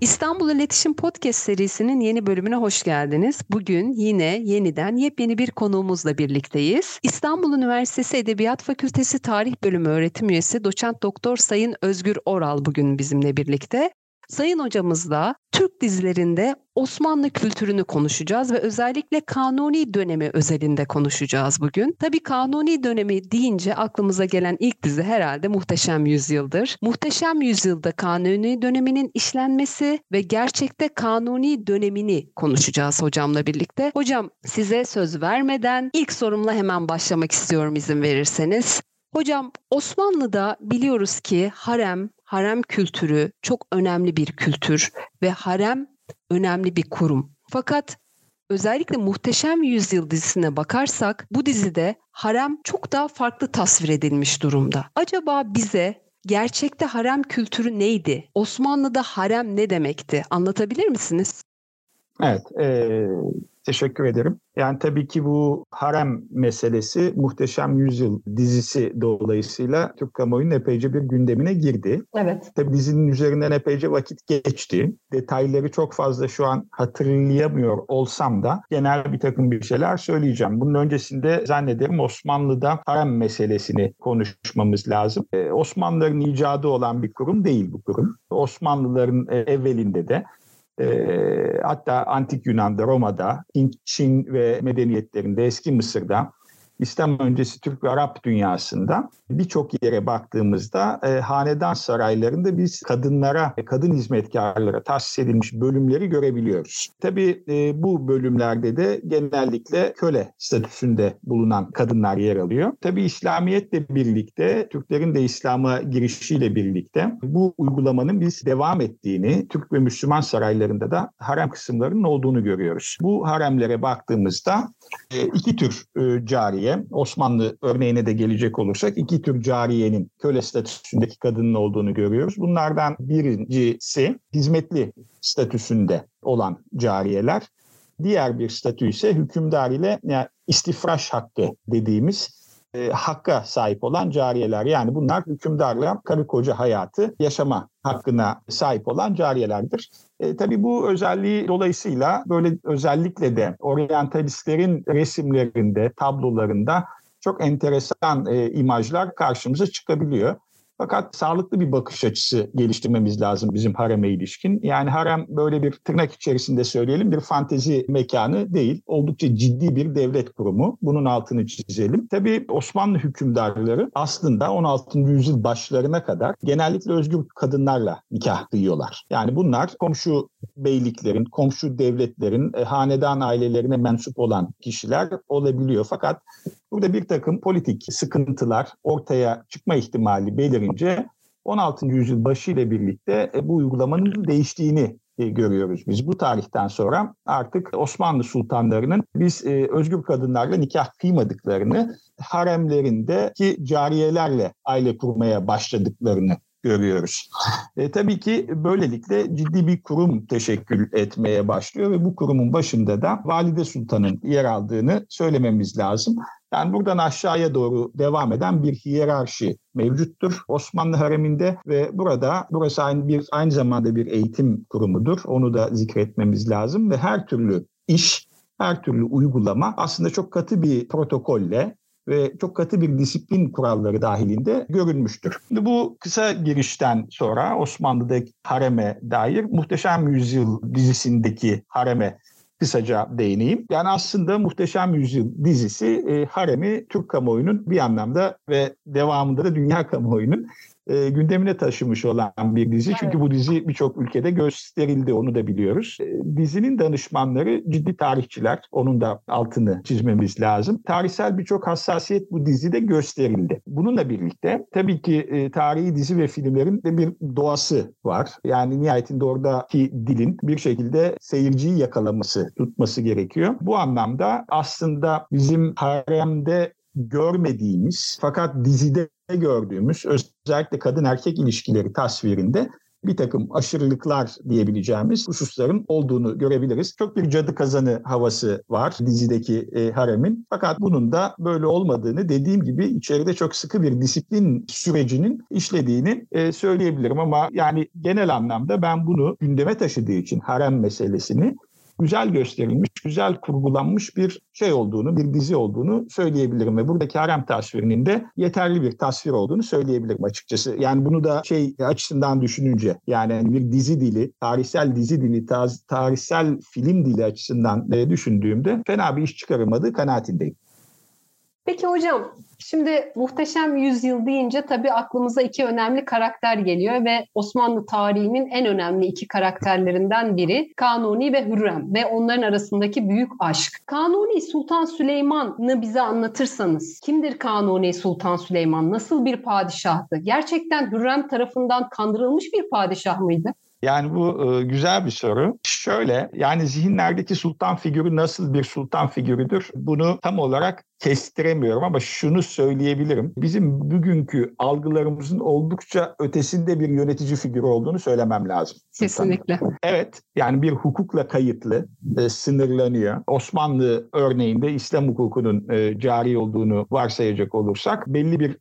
İstanbul İletişim Podcast serisinin yeni bölümüne hoş geldiniz. Bugün yine yeniden yepyeni bir konuğumuzla birlikteyiz. İstanbul Üniversitesi Edebiyat Fakültesi Tarih Bölümü öğretim üyesi doçent doktor Sayın Özgür Oral bugün bizimle birlikte. Sayın hocamızla Türk dizilerinde Osmanlı kültürünü konuşacağız ve özellikle Kanuni dönemi özelinde konuşacağız bugün. Tabii Kanuni dönemi deyince aklımıza gelen ilk dizi herhalde Muhteşem Yüzyıl'dır. Muhteşem Yüzyıl'da Kanuni döneminin işlenmesi ve gerçekte Kanuni dönemini konuşacağız hocamla birlikte. Hocam size söz vermeden ilk sorumla hemen başlamak istiyorum izin verirseniz. Hocam Osmanlı'da biliyoruz ki harem, harem kültürü çok önemli bir kültür ve harem önemli bir kurum. Fakat özellikle Muhteşem Yüzyıl dizisine bakarsak bu dizide harem çok daha farklı tasvir edilmiş durumda. Acaba bize gerçekte harem kültürü neydi? Osmanlı'da harem ne demekti? Anlatabilir misiniz? Evet, e, Teşekkür ederim. Yani tabii ki bu harem meselesi Muhteşem Yüzyıl dizisi dolayısıyla Türk kamuoyunun epeyce bir gündemine girdi. Evet. Tabii dizinin üzerinden epeyce vakit geçti. Detayları çok fazla şu an hatırlayamıyor olsam da genel bir takım bir şeyler söyleyeceğim. Bunun öncesinde zannederim Osmanlı'da harem meselesini konuşmamız lazım. Ee, Osmanlıların icadı olan bir kurum değil bu kurum. Osmanlıların e, evvelinde de hatta Antik Yunan'da, Roma'da, Hint, Çin ve medeniyetlerinde, eski Mısır'da İslam öncesi Türk ve Arap dünyasında birçok yere baktığımızda e, hanedan saraylarında biz kadınlara, kadın hizmetkarlara tahsis edilmiş bölümleri görebiliyoruz. Tabii e, bu bölümlerde de genellikle köle statüsünde bulunan kadınlar yer alıyor. Tabii İslamiyetle birlikte, Türklerin de İslam'a girişiyle birlikte bu uygulamanın biz devam ettiğini, Türk ve Müslüman saraylarında da harem kısımlarının olduğunu görüyoruz. Bu haremlere baktığımızda e, iki tür e, cariye, Osmanlı örneğine de gelecek olursak iki tür cariyenin köle statüsündeki kadının olduğunu görüyoruz. Bunlardan birincisi hizmetli statüsünde olan cariyeler. Diğer bir statü ise hükümdar ile yani istifraş hakkı dediğimiz e, hakka sahip olan cariyeler. Yani bunlar hükümdarla karı koca hayatı yaşama hakkına sahip olan cariyelerdir. E, tabii bu özelliği dolayısıyla böyle özellikle de oryantalistlerin resimlerinde, tablolarında çok enteresan e, imajlar karşımıza çıkabiliyor. Fakat sağlıklı bir bakış açısı geliştirmemiz lazım bizim hareme ilişkin. Yani harem böyle bir tırnak içerisinde söyleyelim bir fantezi mekanı değil. Oldukça ciddi bir devlet kurumu. Bunun altını çizelim. Tabii Osmanlı hükümdarları aslında 16. yüzyıl başlarına kadar genellikle özgür kadınlarla nikah kıyıyorlar. Yani bunlar komşu beyliklerin, komşu devletlerin, e, hanedan ailelerine mensup olan kişiler olabiliyor. Fakat burada bir takım politik sıkıntılar ortaya çıkma ihtimali belirince 16. yüzyıl başı ile birlikte e, bu uygulamanın değiştiğini e, görüyoruz biz. Bu tarihten sonra artık Osmanlı sultanlarının biz özgür kadınlarla nikah kıymadıklarını, haremlerindeki cariyelerle aile kurmaya başladıklarını görüyoruz. E, tabii ki böylelikle ciddi bir kurum teşekkül etmeye başlıyor ve bu kurumun başında da Valide Sultan'ın yer aldığını söylememiz lazım. Yani buradan aşağıya doğru devam eden bir hiyerarşi mevcuttur Osmanlı hareminde ve burada burası aynı bir aynı zamanda bir eğitim kurumudur. Onu da zikretmemiz lazım ve her türlü iş, her türlü uygulama aslında çok katı bir protokolle ve çok katı bir disiplin kuralları dahilinde görülmüştür. Şimdi bu kısa girişten sonra Osmanlı'daki hareme dair Muhteşem Yüzyıl dizisindeki hareme kısaca değineyim. Yani aslında Muhteşem Yüzyıl dizisi e, haremi Türk kamuoyunun bir anlamda ve devamında da dünya kamuoyunun e, gündemine taşımış olan bir dizi. Evet. Çünkü bu dizi birçok ülkede gösterildi onu da biliyoruz. E, dizinin danışmanları ciddi tarihçiler. Onun da altını çizmemiz lazım. Tarihsel birçok hassasiyet bu dizide gösterildi. Bununla birlikte tabii ki e, tarihi dizi ve filmlerin de bir doğası var. Yani nihayetinde oradaki dilin bir şekilde seyirciyi yakalaması, tutması gerekiyor. Bu anlamda aslında bizim haremde görmediğimiz fakat dizide gördüğümüz özellikle kadın erkek ilişkileri tasvirinde bir takım aşırılıklar diyebileceğimiz hususların olduğunu görebiliriz. Çok bir cadı kazanı havası var dizideki e, haremin. Fakat bunun da böyle olmadığını dediğim gibi içeride çok sıkı bir disiplin sürecinin işlediğini e, söyleyebilirim ama yani genel anlamda ben bunu gündeme taşıdığı için harem meselesini güzel gösterilmiş, güzel kurgulanmış bir şey olduğunu, bir dizi olduğunu söyleyebilirim ve buradaki harem tasvirinin de yeterli bir tasvir olduğunu söyleyebilirim açıkçası. Yani bunu da şey açısından düşününce yani bir dizi dili, tarihsel dizi dili, tarihsel film dili açısından e, düşündüğümde fena bir iş çıkarılmadığı kanaatindeyim. Peki hocam şimdi muhteşem yüzyıl deyince tabii aklımıza iki önemli karakter geliyor ve Osmanlı tarihinin en önemli iki karakterlerinden biri Kanuni ve Hürrem ve onların arasındaki büyük aşk. Kanuni Sultan Süleyman'ı bize anlatırsanız kimdir Kanuni Sultan Süleyman? Nasıl bir padişahtı? Gerçekten Hürrem tarafından kandırılmış bir padişah mıydı? Yani bu e, güzel bir soru. Şöyle yani zihinlerdeki sultan figürü nasıl bir sultan figürüdür? Bunu tam olarak kestiremiyorum ama şunu söyleyebilirim. Bizim bugünkü algılarımızın oldukça ötesinde bir yönetici figürü olduğunu söylemem lazım. Kesinlikle. Evet yani bir hukukla kayıtlı, e, sınırlanıyor. Osmanlı örneğinde İslam hukukunun e, cari olduğunu varsayacak olursak belli bir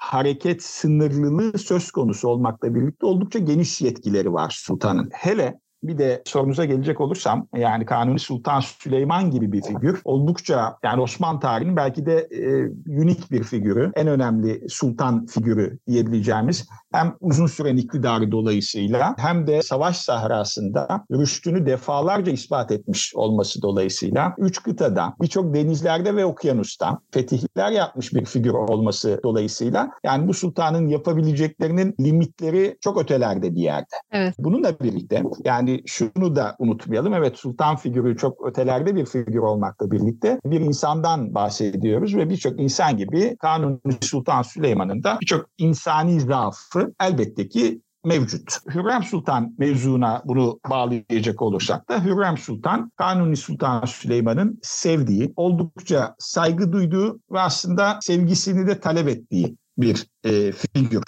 hareket sınırlılığı söz konusu olmakla birlikte oldukça geniş yetkileri var sultanın. Hele bir de sorunuza gelecek olursam yani Kanuni Sultan Süleyman gibi bir figür oldukça yani Osmanlı tarihinin belki de e, unik bir figürü, en önemli sultan figürü diyebileceğimiz hem uzun süren iktidarı dolayısıyla hem de savaş sahrasında rüştünü defalarca ispat etmiş olması dolayısıyla üç kıtada birçok denizlerde ve okyanusta fetihler yapmış bir figür olması dolayısıyla yani bu sultanın yapabileceklerinin limitleri çok ötelerde bir yerde. Evet. Bununla birlikte yani Şimdi şunu da unutmayalım. Evet sultan figürü çok ötelerde bir figür olmakla birlikte bir insandan bahsediyoruz ve birçok insan gibi Kanuni Sultan Süleyman'ın da birçok insani zaafı elbette ki mevcut. Hürrem Sultan mevzuna bunu bağlayacak olursak da Hürrem Sultan Kanuni Sultan Süleyman'ın sevdiği, oldukça saygı duyduğu ve aslında sevgisini de talep ettiği bir e, figür.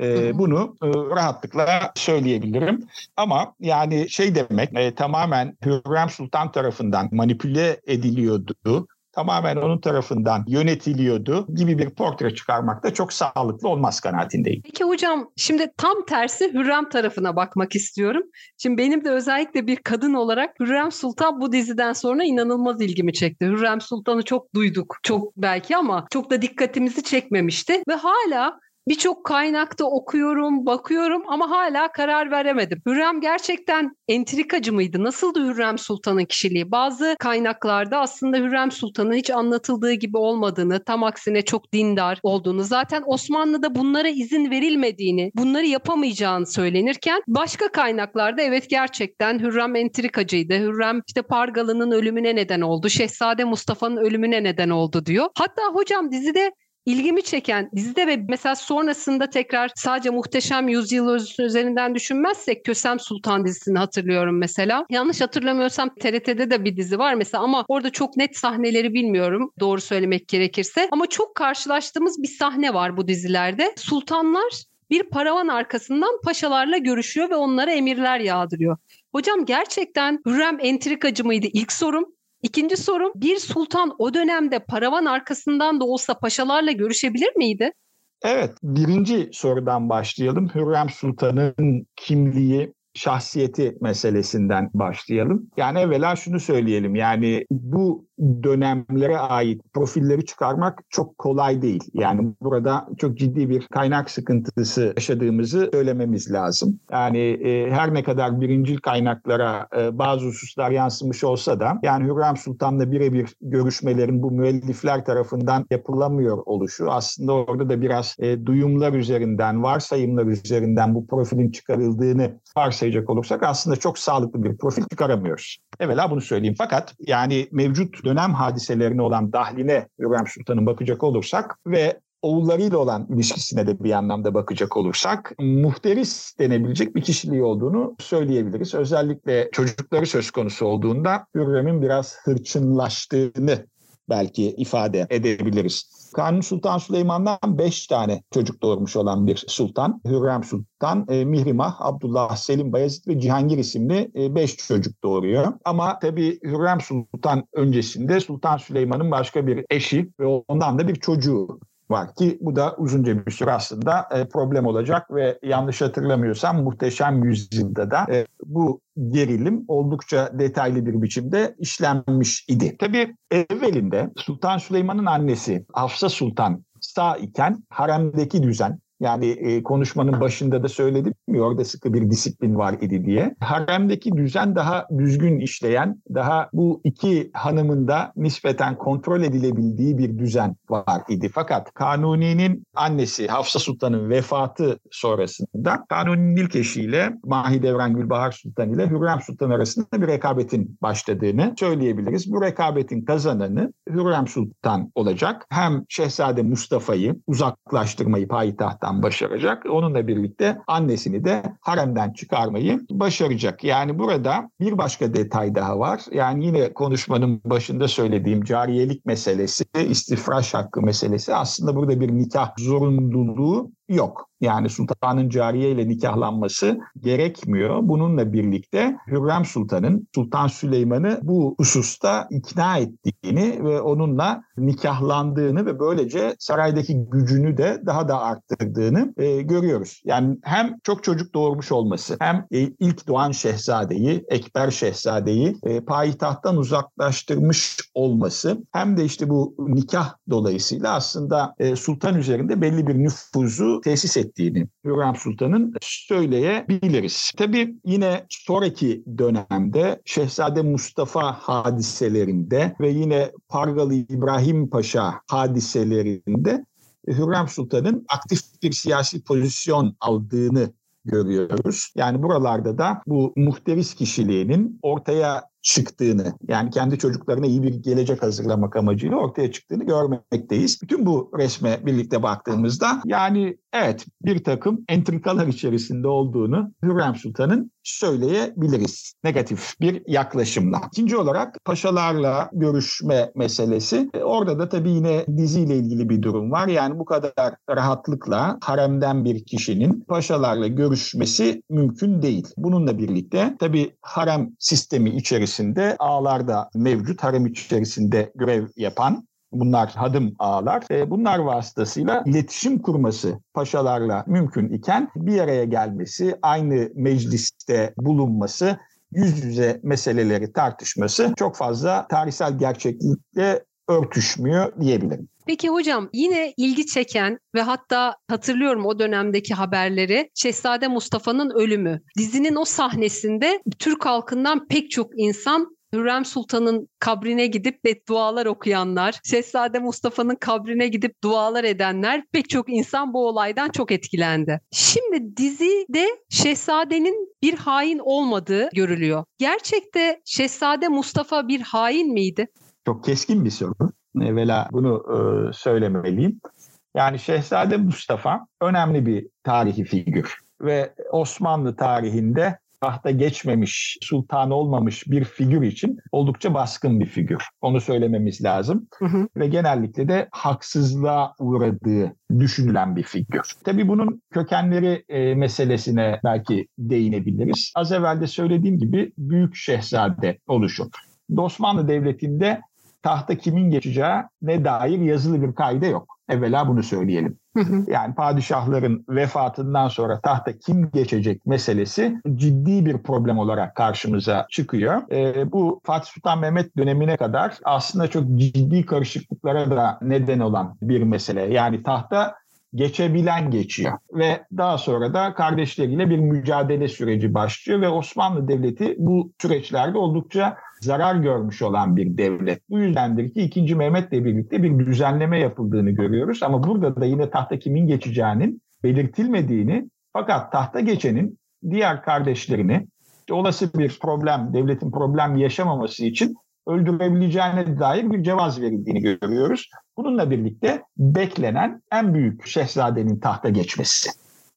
E, bunu e, rahatlıkla söyleyebilirim. Ama yani şey demek e, tamamen Hürrem Sultan tarafından manipüle ediliyordu tamamen onun tarafından yönetiliyordu gibi bir portre çıkarmak da çok sağlıklı olmaz kanaatindeyim. Peki hocam şimdi tam tersi Hürrem tarafına bakmak istiyorum. Şimdi benim de özellikle bir kadın olarak Hürrem Sultan bu diziden sonra inanılmaz ilgimi çekti. Hürrem Sultan'ı çok duyduk. Çok belki ama çok da dikkatimizi çekmemişti ve hala Birçok kaynakta okuyorum, bakıyorum ama hala karar veremedim. Hürrem gerçekten entrikacı mıydı? Nasıldı Hürrem Sultan'ın kişiliği? Bazı kaynaklarda aslında Hürrem Sultan'ın hiç anlatıldığı gibi olmadığını, tam aksine çok dindar olduğunu, zaten Osmanlı'da bunlara izin verilmediğini, bunları yapamayacağını söylenirken başka kaynaklarda evet gerçekten Hürrem entrikacıydı. Hürrem işte Pargalı'nın ölümüne neden oldu. Şehzade Mustafa'nın ölümüne neden oldu diyor. Hatta hocam dizide ilgimi çeken dizide ve mesela sonrasında tekrar sadece Muhteşem Yüzyıl üzerinden düşünmezsek Kösem Sultan dizisini hatırlıyorum mesela. Yanlış hatırlamıyorsam TRT'de de bir dizi var mesela ama orada çok net sahneleri bilmiyorum doğru söylemek gerekirse. Ama çok karşılaştığımız bir sahne var bu dizilerde. Sultanlar bir paravan arkasından paşalarla görüşüyor ve onlara emirler yağdırıyor. Hocam gerçekten Hürrem entrikacı mıydı ilk sorum? İkinci sorum bir sultan o dönemde paravan arkasından da olsa paşalarla görüşebilir miydi? Evet, birinci sorudan başlayalım. Hürrem Sultan'ın kimliği, şahsiyeti meselesinden başlayalım. Yani evvela şunu söyleyelim. Yani bu dönemlere ait profilleri çıkarmak çok kolay değil. Yani burada çok ciddi bir kaynak sıkıntısı yaşadığımızı söylememiz lazım. Yani e, her ne kadar birincil kaynaklara e, bazı hususlar yansımış olsa da yani Hürrem Sultan'la birebir görüşmelerin bu müellifler tarafından yapılamıyor oluşu aslında orada da biraz e, duyumlar üzerinden, varsayımlar üzerinden bu profilin çıkarıldığını varsayacak olursak aslında çok sağlıklı bir profil çıkaramıyoruz. Evvela bunu söyleyeyim. Fakat yani mevcut dönem hadiselerine olan dahline Hürrem Sultan'ın bakacak olursak ve oğullarıyla olan ilişkisine de bir anlamda bakacak olursak muhteris denebilecek bir kişiliği olduğunu söyleyebiliriz. Özellikle çocukları söz konusu olduğunda Hürrem'in biraz hırçınlaştığını belki ifade edebiliriz. Kanuni Sultan Süleyman'dan beş tane çocuk doğurmuş olan bir sultan. Hürrem Sultan, e, Mihrimah, Abdullah, Selim, Bayezid ve Cihangir isimli e, beş çocuk doğuruyor. Ama tabii Hürrem Sultan öncesinde Sultan Süleyman'ın başka bir eşi ve ondan da bir çocuğu var bu da uzunca bir süre aslında e, problem olacak ve yanlış hatırlamıyorsam muhteşem yüzyılda da e, bu gerilim oldukça detaylı bir biçimde işlenmiş idi. Tabii evvelinde Sultan Süleyman'ın annesi Hafsa Sultan sağ iken haremdeki düzen yani e, konuşmanın başında da söyledim mi orada sıkı bir disiplin var idi diye. Haremdeki düzen daha düzgün işleyen, daha bu iki hanımın da nispeten kontrol edilebildiği bir düzen var idi. Fakat Kanuni'nin annesi Hafsa Sultan'ın vefatı sonrasında Kanuni'nin ilk eşiyle Mahidevran Gülbahar Sultan ile Hürrem Sultan arasında bir rekabetin başladığını söyleyebiliriz. Bu rekabetin kazananı Hürrem Sultan olacak. Hem Şehzade Mustafa'yı uzaklaştırmayı payitahttan olmaktan başaracak. Onunla birlikte annesini de haremden çıkarmayı başaracak. Yani burada bir başka detay daha var. Yani yine konuşmanın başında söylediğim cariyelik meselesi, istifraş hakkı meselesi aslında burada bir nikah zorunluluğu yok. Yani sultanın cariye ile nikahlanması gerekmiyor. Bununla birlikte Hürrem Sultan'ın Sultan Süleyman'ı bu hususta ikna ettiğini ve onunla nikahlandığını ve böylece saraydaki gücünü de daha da arttırdığını e, görüyoruz. Yani hem çok çocuk doğurmuş olması hem e, ilk doğan şehzadeyi, Ekber şehzadeyi e, payitahttan uzaklaştırmış olması hem de işte bu nikah dolayısıyla aslında e, sultan üzerinde belli bir nüfuzu tesis ettiğini Hürrem Sultan'ın söyleyebiliriz. Tabii yine sonraki dönemde Şehzade Mustafa hadiselerinde ve yine Pargalı İbrahim Paşa hadiselerinde Hürrem Sultan'ın aktif bir siyasi pozisyon aldığını görüyoruz. Yani buralarda da bu muhteris kişiliğinin ortaya çıktığını yani kendi çocuklarına iyi bir gelecek hazırlamak amacıyla ortaya çıktığını görmekteyiz. Bütün bu resme birlikte baktığımızda yani evet bir takım entrikalar içerisinde olduğunu Hürrem Sultan'ın söyleyebiliriz. Negatif bir yaklaşımla. İkinci olarak paşalarla görüşme meselesi. E, orada da tabii yine diziyle ilgili bir durum var. Yani bu kadar rahatlıkla haremden bir kişinin paşalarla görüşmesi mümkün değil. Bununla birlikte tabii harem sistemi içerisinde ağlar da mevcut. Harem içerisinde görev yapan Bunlar hadım ağlar. E, bunlar vasıtasıyla iletişim kurması paşalarla mümkün iken bir araya gelmesi, aynı mecliste bulunması, yüz yüze meseleleri tartışması çok fazla tarihsel gerçeklikle örtüşmüyor diyebilirim. Peki hocam yine ilgi çeken ve hatta hatırlıyorum o dönemdeki haberleri Şehzade Mustafa'nın ölümü. Dizinin o sahnesinde Türk halkından pek çok insan Hürrem Sultan'ın kabrine gidip beddualar okuyanlar, Şehzade Mustafa'nın kabrine gidip dualar edenler pek çok insan bu olaydan çok etkilendi. Şimdi dizide Şehzade'nin bir hain olmadığı görülüyor. Gerçekte Şehzade Mustafa bir hain miydi? Çok keskin bir soru. Evvela bunu e, söylemeliyim. Yani Şehzade Mustafa önemli bir tarihi figür ve Osmanlı tarihinde tahta geçmemiş, sultan olmamış bir figür için oldukça baskın bir figür. Onu söylememiz lazım. Hı hı. Ve genellikle de haksızlığa uğradığı düşünülen bir figür. Tabii bunun kökenleri e, meselesine belki değinebiliriz. Az evvel de söylediğim gibi Büyük Şehzade oluşu. Osmanlı Devleti'nde tahta kimin geçeceği ne dair yazılı bir kaide yok. Evvela bunu söyleyelim. Yani padişahların vefatından sonra tahta kim geçecek meselesi ciddi bir problem olarak karşımıza çıkıyor. E, bu Fatih Sultan Mehmet dönemine kadar aslında çok ciddi karışıklıklara da neden olan bir mesele. Yani tahta geçebilen geçiyor. Ve daha sonra da kardeşleriyle bir mücadele süreci başlıyor ve Osmanlı Devleti bu süreçlerde oldukça zarar görmüş olan bir devlet. Bu yüzdendir ki 2. Mehmet'le birlikte bir düzenleme yapıldığını görüyoruz. Ama burada da yine tahta kimin geçeceğinin belirtilmediğini fakat tahta geçenin diğer kardeşlerini olası bir problem, devletin problem yaşamaması için öldürebileceğine dair bir cevaz verildiğini görüyoruz. Bununla birlikte beklenen en büyük şehzadenin tahta geçmesi.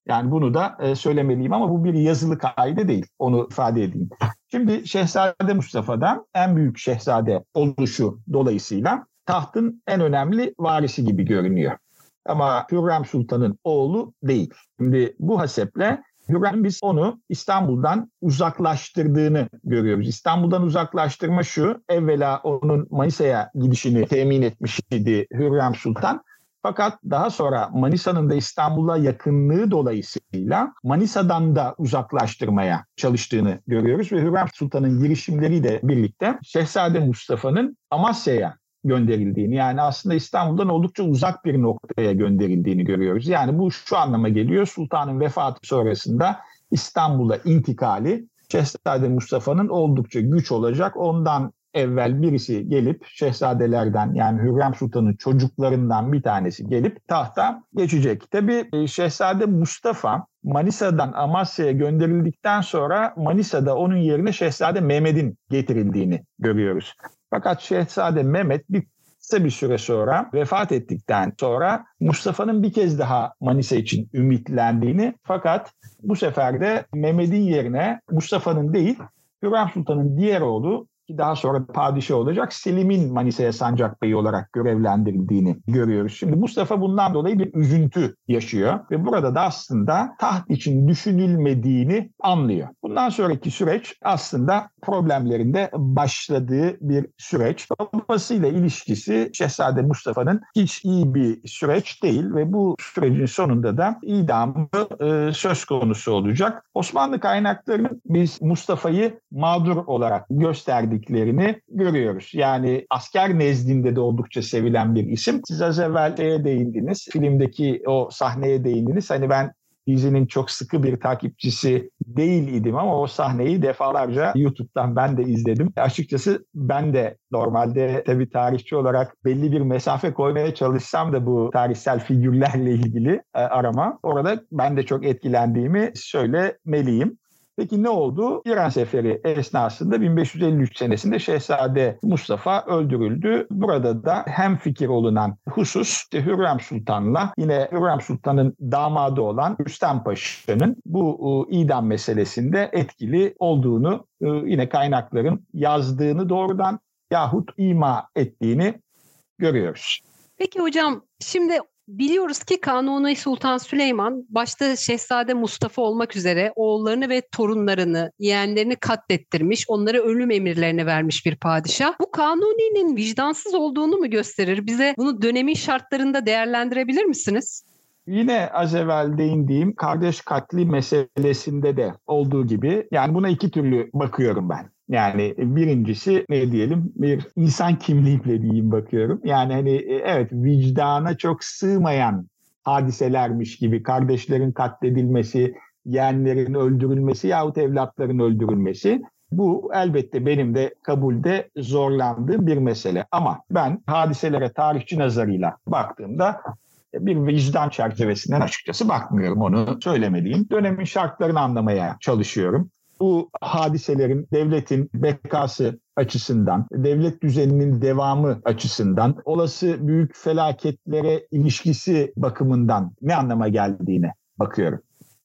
Yani bunu da e, söylemeliyim ama bu bir yazılı kaide değil. Onu ifade edeyim. Şimdi Şehzade Mustafa'dan en büyük şehzade oluşu dolayısıyla tahtın en önemli varisi gibi görünüyor. Ama Hürrem Sultan'ın oğlu değil. Şimdi bu haseple Hürrem biz onu İstanbul'dan uzaklaştırdığını görüyoruz. İstanbul'dan uzaklaştırma şu, evvela onun Manisa'ya gidişini temin etmiş idi Hürrem Sultan. Fakat daha sonra Manisa'nın da İstanbul'a yakınlığı dolayısıyla Manisa'dan da uzaklaştırmaya çalıştığını görüyoruz ve Hürrem Sultan'ın girişimleriyle birlikte Şehzade Mustafa'nın Amasya'ya gönderildiğini yani aslında İstanbul'dan oldukça uzak bir noktaya gönderildiğini görüyoruz. Yani bu şu anlama geliyor sultanın vefatı sonrasında İstanbul'a intikali Şehzade Mustafa'nın oldukça güç olacak. Ondan evvel birisi gelip şehzadelerden yani Hürrem Sultan'ın çocuklarından bir tanesi gelip tahta geçecek. Tabi e, Şehzade Mustafa Manisa'dan Amasya'ya gönderildikten sonra Manisa'da onun yerine Şehzade Mehmet'in getirildiğini görüyoruz. Fakat Şehzade Mehmet bir kısa bir süre sonra vefat ettikten sonra Mustafa'nın bir kez daha Manisa için ümitlendiğini fakat bu sefer de Mehmet'in yerine Mustafa'nın değil Hürrem Sultan'ın diğer oğlu ki daha sonra padişah olacak Selim'in Manisa'ya sancak beyi olarak görevlendirildiğini görüyoruz. Şimdi Mustafa bundan dolayı bir üzüntü yaşıyor ve burada da aslında taht için düşünülmediğini anlıyor. Bundan sonraki süreç aslında problemlerinde başladığı bir süreç. Babasıyla ilişkisi Şehzade Mustafa'nın hiç iyi bir süreç değil ve bu sürecin sonunda da idamı e, söz konusu olacak. Osmanlı kaynaklarının biz Mustafa'yı mağdur olarak gösterdik verdiklerini görüyoruz. Yani asker nezdinde de oldukça sevilen bir isim. Siz az evvel şeye değindiniz, filmdeki o sahneye değindiniz. Hani ben dizinin çok sıkı bir takipçisi değil idim ama o sahneyi defalarca YouTube'dan ben de izledim. Açıkçası ben de normalde tabii tarihçi olarak belli bir mesafe koymaya çalışsam da bu tarihsel figürlerle ilgili e, arama. Orada ben de çok etkilendiğimi söylemeliyim. Peki ne oldu? İran Seferi esnasında 1553 senesinde Şehzade Mustafa öldürüldü. Burada da hem fikir olunan husus işte Hürrem Sultan'la yine Hürrem Sultan'ın damadı olan Rüstem Paşa'nın bu e, idam meselesinde etkili olduğunu e, yine kaynakların yazdığını doğrudan yahut ima ettiğini görüyoruz. Peki hocam şimdi Biliyoruz ki Kanuni Sultan Süleyman başta Şehzade Mustafa olmak üzere oğullarını ve torunlarını, yeğenlerini katlettirmiş, onlara ölüm emirlerini vermiş bir padişah. Bu Kanuni'nin vicdansız olduğunu mu gösterir? Bize bunu dönemin şartlarında değerlendirebilir misiniz? Yine az evvel değindiğim kardeş katli meselesinde de olduğu gibi yani buna iki türlü bakıyorum ben. Yani birincisi ne diyelim bir insan kimliğiyle diyeyim bakıyorum. Yani hani e, evet vicdana çok sığmayan hadiselermiş gibi kardeşlerin katledilmesi, yeğenlerin öldürülmesi yahut evlatların öldürülmesi bu elbette benim de kabulde zorlandığım bir mesele. Ama ben hadiselere tarihçi nazarıyla baktığımda bir vicdan çerçevesinden açıkçası bakmıyorum onu söylemeliyim. Dönemin şartlarını anlamaya çalışıyorum bu hadiselerin devletin bekası açısından, devlet düzeninin devamı açısından, olası büyük felaketlere ilişkisi bakımından ne anlama geldiğine bakıyorum.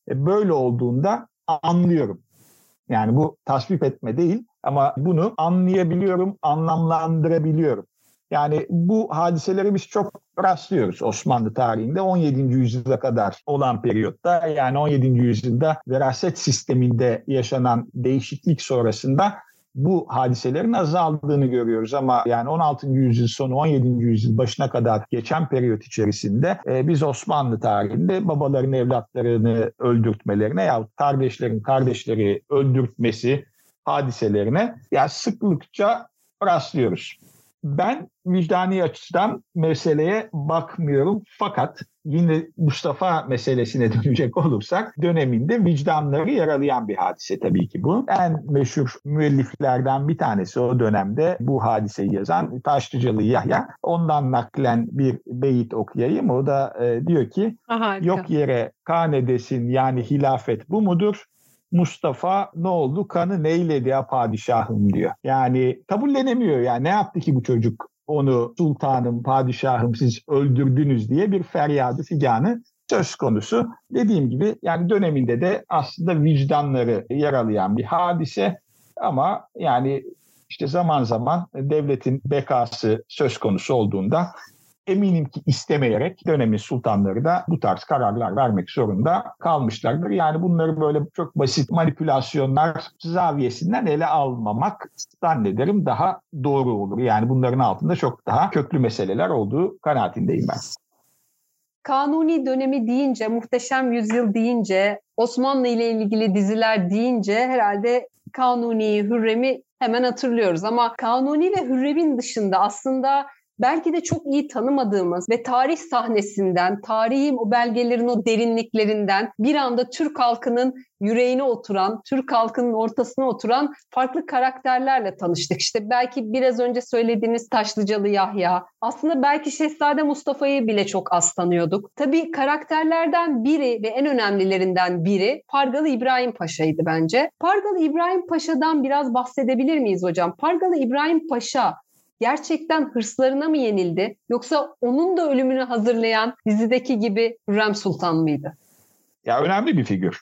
E, böyle olduğunda anlıyorum. Yani bu tasvip etme değil ama bunu anlayabiliyorum, anlamlandırabiliyorum. Yani bu hadiseleri biz çok rastlıyoruz Osmanlı tarihinde 17. yüzyıla kadar olan periyotta yani 17. yüzyılda veraset sisteminde yaşanan değişiklik sonrasında bu hadiselerin azaldığını görüyoruz ama yani 16. yüzyıl sonu 17. yüzyıl başına kadar geçen periyot içerisinde e, biz Osmanlı tarihinde babaların evlatlarını öldürtmelerine ya kardeşlerin kardeşleri öldürtmesi hadiselerine ya sıklıkça rastlıyoruz. Ben vicdani açıdan meseleye bakmıyorum fakat yine Mustafa meselesine dönecek olursak döneminde vicdanları yaralayan bir hadise tabii ki bu. En meşhur müelliflerden bir tanesi o dönemde bu hadiseyi yazan Taşlıcalı Yahya. Ondan naklen bir beyit okuyayım. O da e, diyor ki Aha, yok yere kanedesin yani hilafet bu mudur? Mustafa ne oldu? Kanı neyledi ya padişahım diyor. Yani kabullenemiyor yani ne yaptı ki bu çocuk onu sultanım, padişahım siz öldürdünüz diye bir feryadı figanı söz konusu. Dediğim gibi yani döneminde de aslında vicdanları yaralayan bir hadise ama yani işte zaman zaman devletin bekası söz konusu olduğunda eminim ki istemeyerek dönemin sultanları da bu tarz kararlar vermek zorunda kalmışlardır. Yani bunları böyle çok basit manipülasyonlar zaviyesinden ele almamak zannederim daha doğru olur. Yani bunların altında çok daha köklü meseleler olduğu kanaatindeyim ben. Kanuni dönemi deyince, muhteşem yüzyıl deyince, Osmanlı ile ilgili diziler deyince herhalde Kanuni, Hürrem'i hemen hatırlıyoruz. Ama Kanuni ve Hürrem'in dışında aslında belki de çok iyi tanımadığımız ve tarih sahnesinden, tarihi o belgelerin o derinliklerinden bir anda Türk halkının yüreğine oturan, Türk halkının ortasına oturan farklı karakterlerle tanıştık. İşte belki biraz önce söylediğiniz Taşlıcalı Yahya, aslında belki Şehzade Mustafa'yı bile çok az tanıyorduk. Tabii karakterlerden biri ve en önemlilerinden biri Pargalı İbrahim Paşa'ydı bence. Pargalı İbrahim Paşa'dan biraz bahsedebilir miyiz hocam? Pargalı İbrahim Paşa gerçekten hırslarına mı yenildi yoksa onun da ölümünü hazırlayan dizideki gibi Hürrem Sultan mıydı? Ya önemli bir figür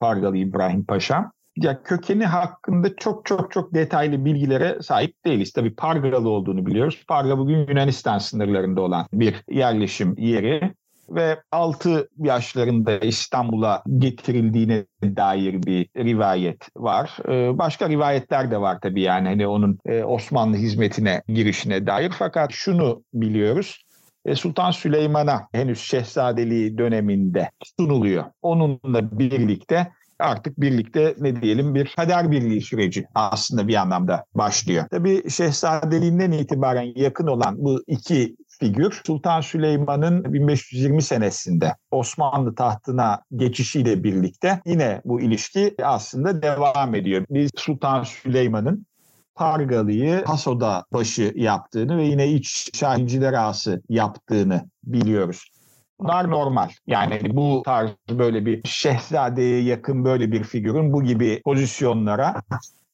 Pargalı İbrahim Paşa. Ya kökeni hakkında çok çok çok detaylı bilgilere sahip değiliz. Tabii Pargalı olduğunu biliyoruz. Parga bugün Yunanistan sınırlarında olan bir yerleşim yeri ve 6 yaşlarında İstanbul'a getirildiğine dair bir rivayet var. Ee, başka rivayetler de var tabii yani hani onun e, Osmanlı hizmetine girişine dair. Fakat şunu biliyoruz. E, Sultan Süleyman'a henüz şehzadeliği döneminde sunuluyor. Onunla birlikte artık birlikte ne diyelim bir kader birliği süreci aslında bir anlamda başlıyor. Tabii şehzadeliğinden itibaren yakın olan bu iki figür Sultan Süleyman'ın 1520 senesinde Osmanlı tahtına geçişiyle birlikte yine bu ilişki aslında devam ediyor. Biz Sultan Süleyman'ın Pargalı'yı Hasoda başı yaptığını ve yine iç Şahinciler ağası yaptığını biliyoruz. Bunlar normal. Yani bu tarz böyle bir şehzadeye yakın böyle bir figürün bu gibi pozisyonlara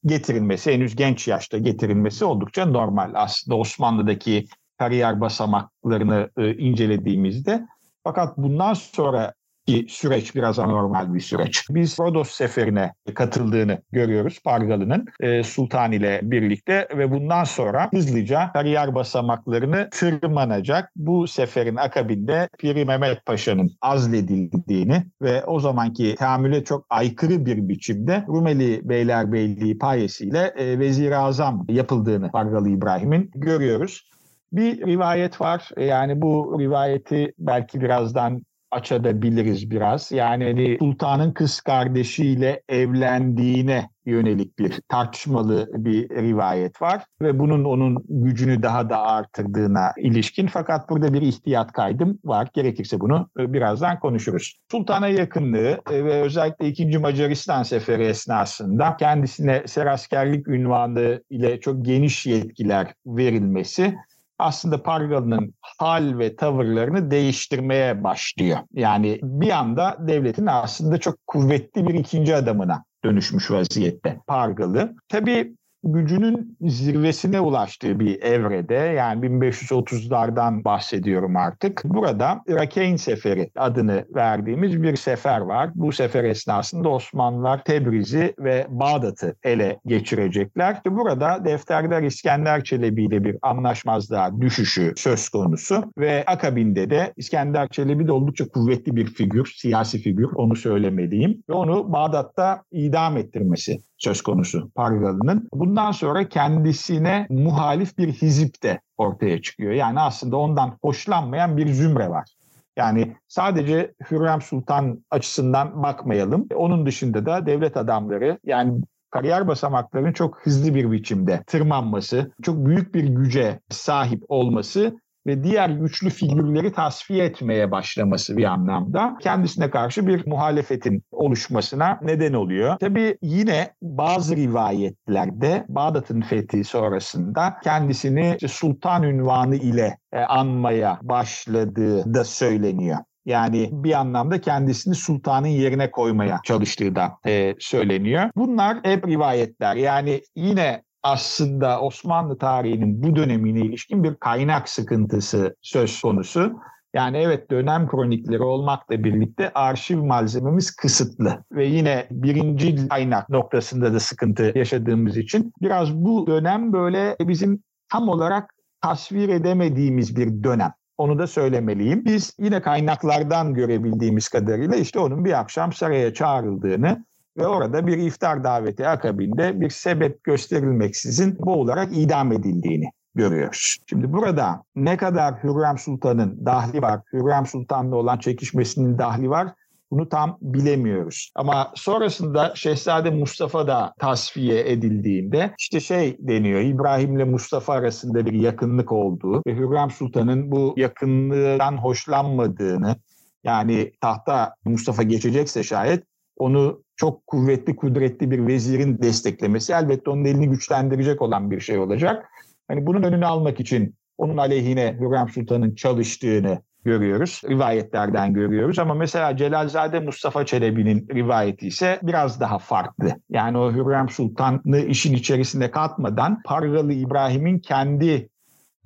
getirilmesi, henüz genç yaşta getirilmesi oldukça normal. Aslında Osmanlı'daki kariyer basamaklarını e, incelediğimizde fakat bundan sonra ki süreç biraz anormal bir süreç. Biz Rodos seferine katıldığını görüyoruz Pargalı'nın e, Sultan ile birlikte ve bundan sonra hızlıca kariyer basamaklarını tırmanacak. Bu seferin akabinde Piri Mehmet Paşa'nın azledildiğini ve o zamanki tahammüle çok aykırı bir biçimde Rumeli Beylerbeyliği payesiyle e, Vezir-i Azam yapıldığını Pargalı İbrahim'in görüyoruz. Bir rivayet var. Yani bu rivayeti belki birazdan açabiliriz biraz. Yani hani sultanın kız kardeşiyle evlendiğine yönelik bir tartışmalı bir rivayet var ve bunun onun gücünü daha da artırdığına ilişkin fakat burada bir ihtiyat kaydım var. Gerekirse bunu e, birazdan konuşuruz. Sultana yakınlığı e, ve özellikle 2. Macaristan seferi esnasında kendisine seraskerlik ünvanı ile çok geniş yetkiler verilmesi aslında Pargalı'nın hal ve tavırlarını değiştirmeye başlıyor. Yani bir anda devletin aslında çok kuvvetli bir ikinci adamına dönüşmüş vaziyette Pargalı. Tabii gücünün zirvesine ulaştığı bir evrede yani 1530'lardan bahsediyorum artık. Burada Rakeyn Seferi adını verdiğimiz bir sefer var. Bu sefer esnasında Osmanlılar Tebriz'i ve Bağdat'ı ele geçirecekler. Burada defterler İskender Çelebi ile bir anlaşmazlığa düşüşü söz konusu ve akabinde de İskender Çelebi de oldukça kuvvetli bir figür, siyasi figür onu söylemeliyim ve onu Bağdat'ta idam ettirmesi söz konusu Pargalı'nın. Bundan sonra kendisine muhalif bir hizip de ortaya çıkıyor. Yani aslında ondan hoşlanmayan bir zümre var. Yani sadece Hürrem Sultan açısından bakmayalım. Onun dışında da devlet adamları yani kariyer basamaklarının çok hızlı bir biçimde tırmanması, çok büyük bir güce sahip olması ve diğer güçlü figürleri tasfiye etmeye başlaması bir anlamda kendisine karşı bir muhalefetin oluşmasına neden oluyor. Tabii yine bazı rivayetlerde Bağdat'ın fethi sonrasında kendisini sultan ünvanı ile e, anmaya başladığı da söyleniyor. Yani bir anlamda kendisini sultanın yerine koymaya çalıştığı da e, söyleniyor. Bunlar hep rivayetler. Yani yine aslında Osmanlı tarihinin bu dönemine ilişkin bir kaynak sıkıntısı söz konusu. Yani evet dönem kronikleri olmakla birlikte arşiv malzememiz kısıtlı ve yine birinci kaynak noktasında da sıkıntı yaşadığımız için biraz bu dönem böyle bizim tam olarak tasvir edemediğimiz bir dönem. Onu da söylemeliyim. Biz yine kaynaklardan görebildiğimiz kadarıyla işte onun bir akşam saraya çağrıldığını ve orada bir iftar daveti akabinde bir sebep gösterilmeksizin boğularak idam edildiğini görüyoruz. Şimdi burada ne kadar Hürrem Sultan'ın dahli var, Hürrem Sultan'la olan çekişmesinin dahli var bunu tam bilemiyoruz. Ama sonrasında Şehzade Mustafa da tasfiye edildiğinde işte şey deniyor İbrahim ile Mustafa arasında bir yakınlık olduğu ve Hürrem Sultan'ın bu yakınlığından hoşlanmadığını yani tahta Mustafa geçecekse şayet onu çok kuvvetli, kudretli bir vezirin desteklemesi elbette onun elini güçlendirecek olan bir şey olacak. Hani bunun önünü almak için onun aleyhine Hürrem Sultan'ın çalıştığını görüyoruz. Rivayetlerden görüyoruz ama mesela Celalzade Mustafa Çelebi'nin rivayeti ise biraz daha farklı. Yani o Hürrem Sultan'ı işin içerisine katmadan Pargalı İbrahim'in kendi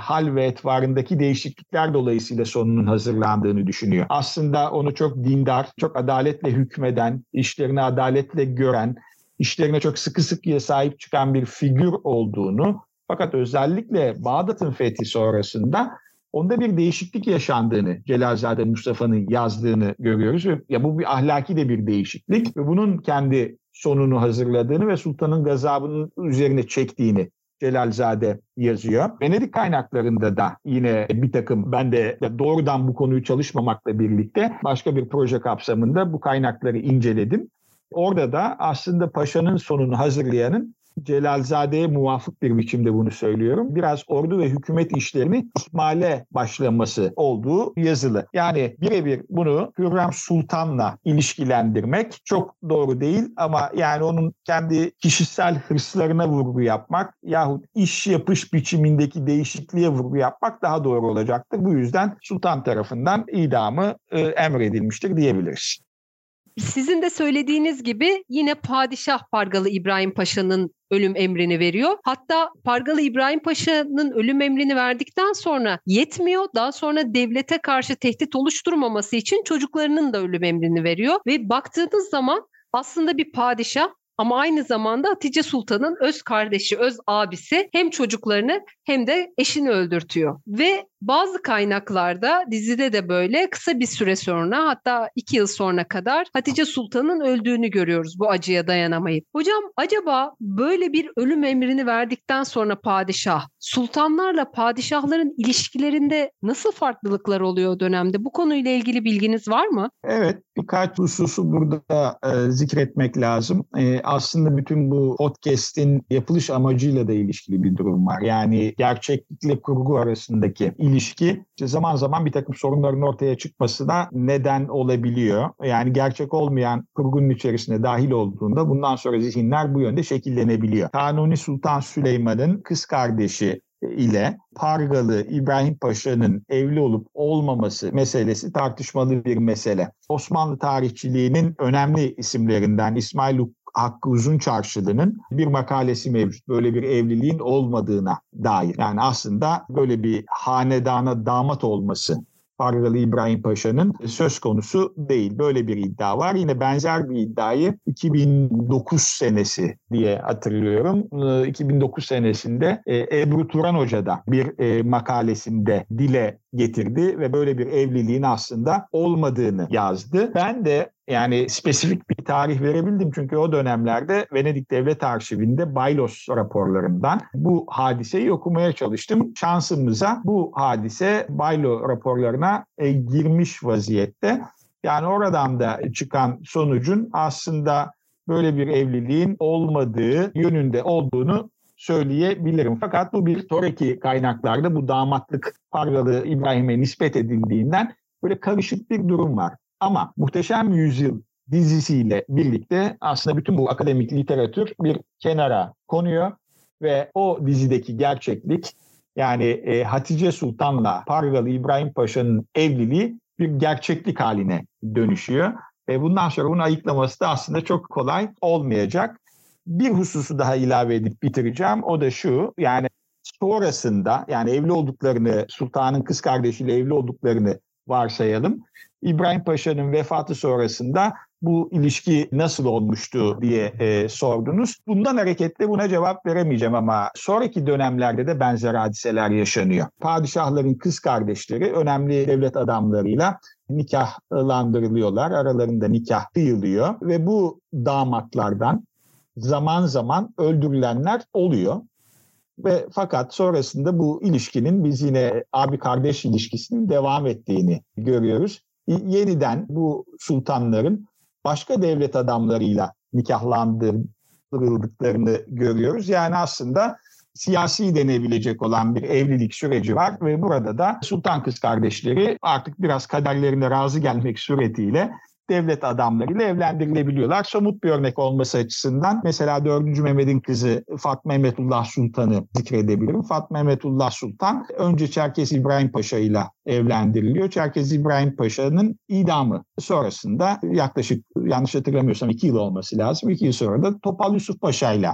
hal ve etvarındaki değişiklikler dolayısıyla sonunun hazırlandığını düşünüyor. Aslında onu çok dindar, çok adaletle hükmeden, işlerini adaletle gören, işlerine çok sıkı sıkıya sahip çıkan bir figür olduğunu fakat özellikle Bağdat'ın fethi sonrasında onda bir değişiklik yaşandığını Celalzade Mustafa'nın yazdığını görüyoruz ve ya bu bir ahlaki de bir değişiklik ve bunun kendi sonunu hazırladığını ve sultanın gazabının üzerine çektiğini Celalzade yazıyor. Venedik kaynaklarında da yine bir takım ben de doğrudan bu konuyu çalışmamakla birlikte başka bir proje kapsamında bu kaynakları inceledim. Orada da aslında paşanın sonunu hazırlayanın Celalzade'ye muvafık bir biçimde bunu söylüyorum. Biraz ordu ve hükümet işlerini ihmale başlaması olduğu yazılı. Yani birebir bunu Hürrem Sultan'la ilişkilendirmek çok doğru değil ama yani onun kendi kişisel hırslarına vurgu yapmak yahut iş yapış biçimindeki değişikliğe vurgu yapmak daha doğru olacaktır. Bu yüzden sultan tarafından idamı e, emredilmiştir diyebiliriz. Sizin de söylediğiniz gibi yine Padişah Pargalı İbrahim Paşa'nın ölüm emrini veriyor. Hatta Pargalı İbrahim Paşa'nın ölüm emrini verdikten sonra yetmiyor. Daha sonra devlete karşı tehdit oluşturmaması için çocuklarının da ölüm emrini veriyor. Ve baktığınız zaman aslında bir padişah ama aynı zamanda Hatice Sultan'ın öz kardeşi, öz abisi hem çocuklarını hem de eşini öldürtüyor. Ve bazı kaynaklarda dizide de böyle kısa bir süre sonra hatta iki yıl sonra kadar Hatice Sultan'ın öldüğünü görüyoruz bu acıya dayanamayıp. Hocam acaba böyle bir ölüm emrini verdikten sonra padişah sultanlarla padişahların ilişkilerinde nasıl farklılıklar oluyor o dönemde? Bu konuyla ilgili bilginiz var mı? Evet birkaç hususu burada e, zikretmek lazım. E, aslında bütün bu podcast'in yapılış amacıyla da ilişkili bir durum var. Yani gerçeklikle kurgu arasındaki ilişki işte zaman zaman bir takım sorunların ortaya çıkmasına neden olabiliyor. Yani gerçek olmayan kurgunun içerisine dahil olduğunda bundan sonra zihinler bu yönde şekillenebiliyor. Kanuni Sultan Süleyman'ın kız kardeşi ile Pargalı İbrahim Paşa'nın evli olup olmaması meselesi tartışmalı bir mesele. Osmanlı tarihçiliğinin önemli isimlerinden İsmail Hakkı Uzun Çarşılı'nın bir makalesi mevcut. Böyle bir evliliğin olmadığına dair. Yani aslında böyle bir hanedana damat olması Pargalı İbrahim Paşa'nın söz konusu değil. Böyle bir iddia var. Yine benzer bir iddiayı 2009 senesi diye hatırlıyorum. 2009 ee, senesinde e, Ebru Turan Hoca da bir e, makalesinde dile getirdi ve böyle bir evliliğin aslında olmadığını yazdı. Ben de yani spesifik bir tarih verebildim çünkü o dönemlerde Venedik Devlet Arşivinde Baylos raporlarından bu hadiseyi okumaya çalıştım. Şansımıza bu hadise Baylo raporlarına e, girmiş vaziyette. Yani oradan da çıkan sonucun aslında böyle bir evliliğin olmadığı yönünde olduğunu söyleyebilirim. Fakat bu bir sonraki kaynaklarda bu damatlık Pargalı İbrahim'e nispet edildiğinden böyle karışık bir durum var. Ama Muhteşem Yüzyıl dizisiyle birlikte aslında bütün bu akademik literatür bir kenara konuyor ve o dizideki gerçeklik yani e, Hatice Sultan'la Pargalı İbrahim Paşa'nın evliliği bir gerçeklik haline dönüşüyor. Ve bundan sonra bunu ayıklaması da aslında çok kolay olmayacak. Bir hususu daha ilave edip bitireceğim. O da şu yani sonrasında yani evli olduklarını, sultanın kız kardeşiyle evli olduklarını varsayalım. İbrahim Paşa'nın vefatı sonrasında bu ilişki nasıl olmuştu diye e, sordunuz. Bundan hareketle buna cevap veremeyeceğim ama sonraki dönemlerde de benzer hadiseler yaşanıyor. Padişahların kız kardeşleri önemli devlet adamlarıyla nikahlandırılıyorlar. Aralarında nikah kıyılıyor ve bu damatlardan zaman zaman öldürülenler oluyor. Ve fakat sonrasında bu ilişkinin biz yine abi kardeş ilişkisinin devam ettiğini görüyoruz. Yeniden bu sultanların başka devlet adamlarıyla nikahlandırıldıklarını görüyoruz. Yani aslında siyasi denebilecek olan bir evlilik süreci var ve burada da sultan kız kardeşleri artık biraz kaderlerine razı gelmek suretiyle devlet adamlarıyla evlendirilebiliyorlar. Somut bir örnek olması açısından mesela 4. Mehmet'in kızı Fatma Mehmetullah Sultan'ı zikredebilirim. Fatma Mehmetullah Sultan önce Çerkez İbrahim Paşa ile evlendiriliyor. Çerkez İbrahim Paşa'nın idamı sonrasında yaklaşık yanlış hatırlamıyorsam 2 yıl olması lazım. 2 yıl sonra da Topal Yusuf Paşa ile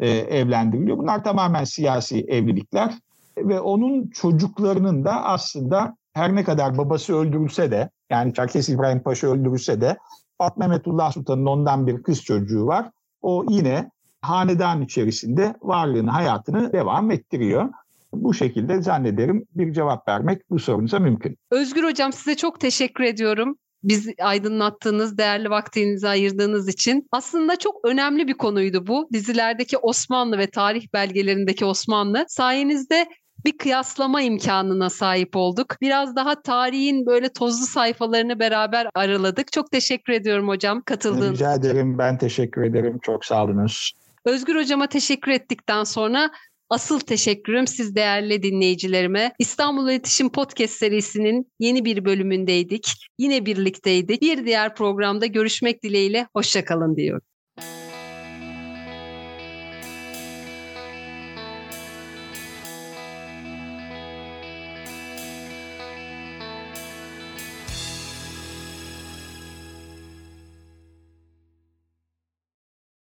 evlendiriliyor. Bunlar tamamen siyasi evlilikler ve onun çocuklarının da aslında her ne kadar babası öldürülse de yani Çerkes İbrahim Paşa öldürülse de Fatma Mehmetullah Sultan'ın ondan bir kız çocuğu var. O yine hanedan içerisinde varlığını, hayatını devam ettiriyor. Bu şekilde zannederim bir cevap vermek bu sorunuza mümkün. Özgür Hocam size çok teşekkür ediyorum. Biz aydınlattığınız, değerli vaktinizi ayırdığınız için. Aslında çok önemli bir konuydu bu. Dizilerdeki Osmanlı ve tarih belgelerindeki Osmanlı. Sayenizde bir kıyaslama imkanına sahip olduk. Biraz daha tarihin böyle tozlu sayfalarını beraber araladık. Çok teşekkür ediyorum hocam katıldığınız Rica ederim. Ben teşekkür ederim. Çok sağ olunuz. Özgür hocama teşekkür ettikten sonra Asıl teşekkürüm siz değerli dinleyicilerime. İstanbul İletişim Podcast serisinin yeni bir bölümündeydik. Yine birlikteydik. Bir diğer programda görüşmek dileğiyle. Hoşçakalın diyorum.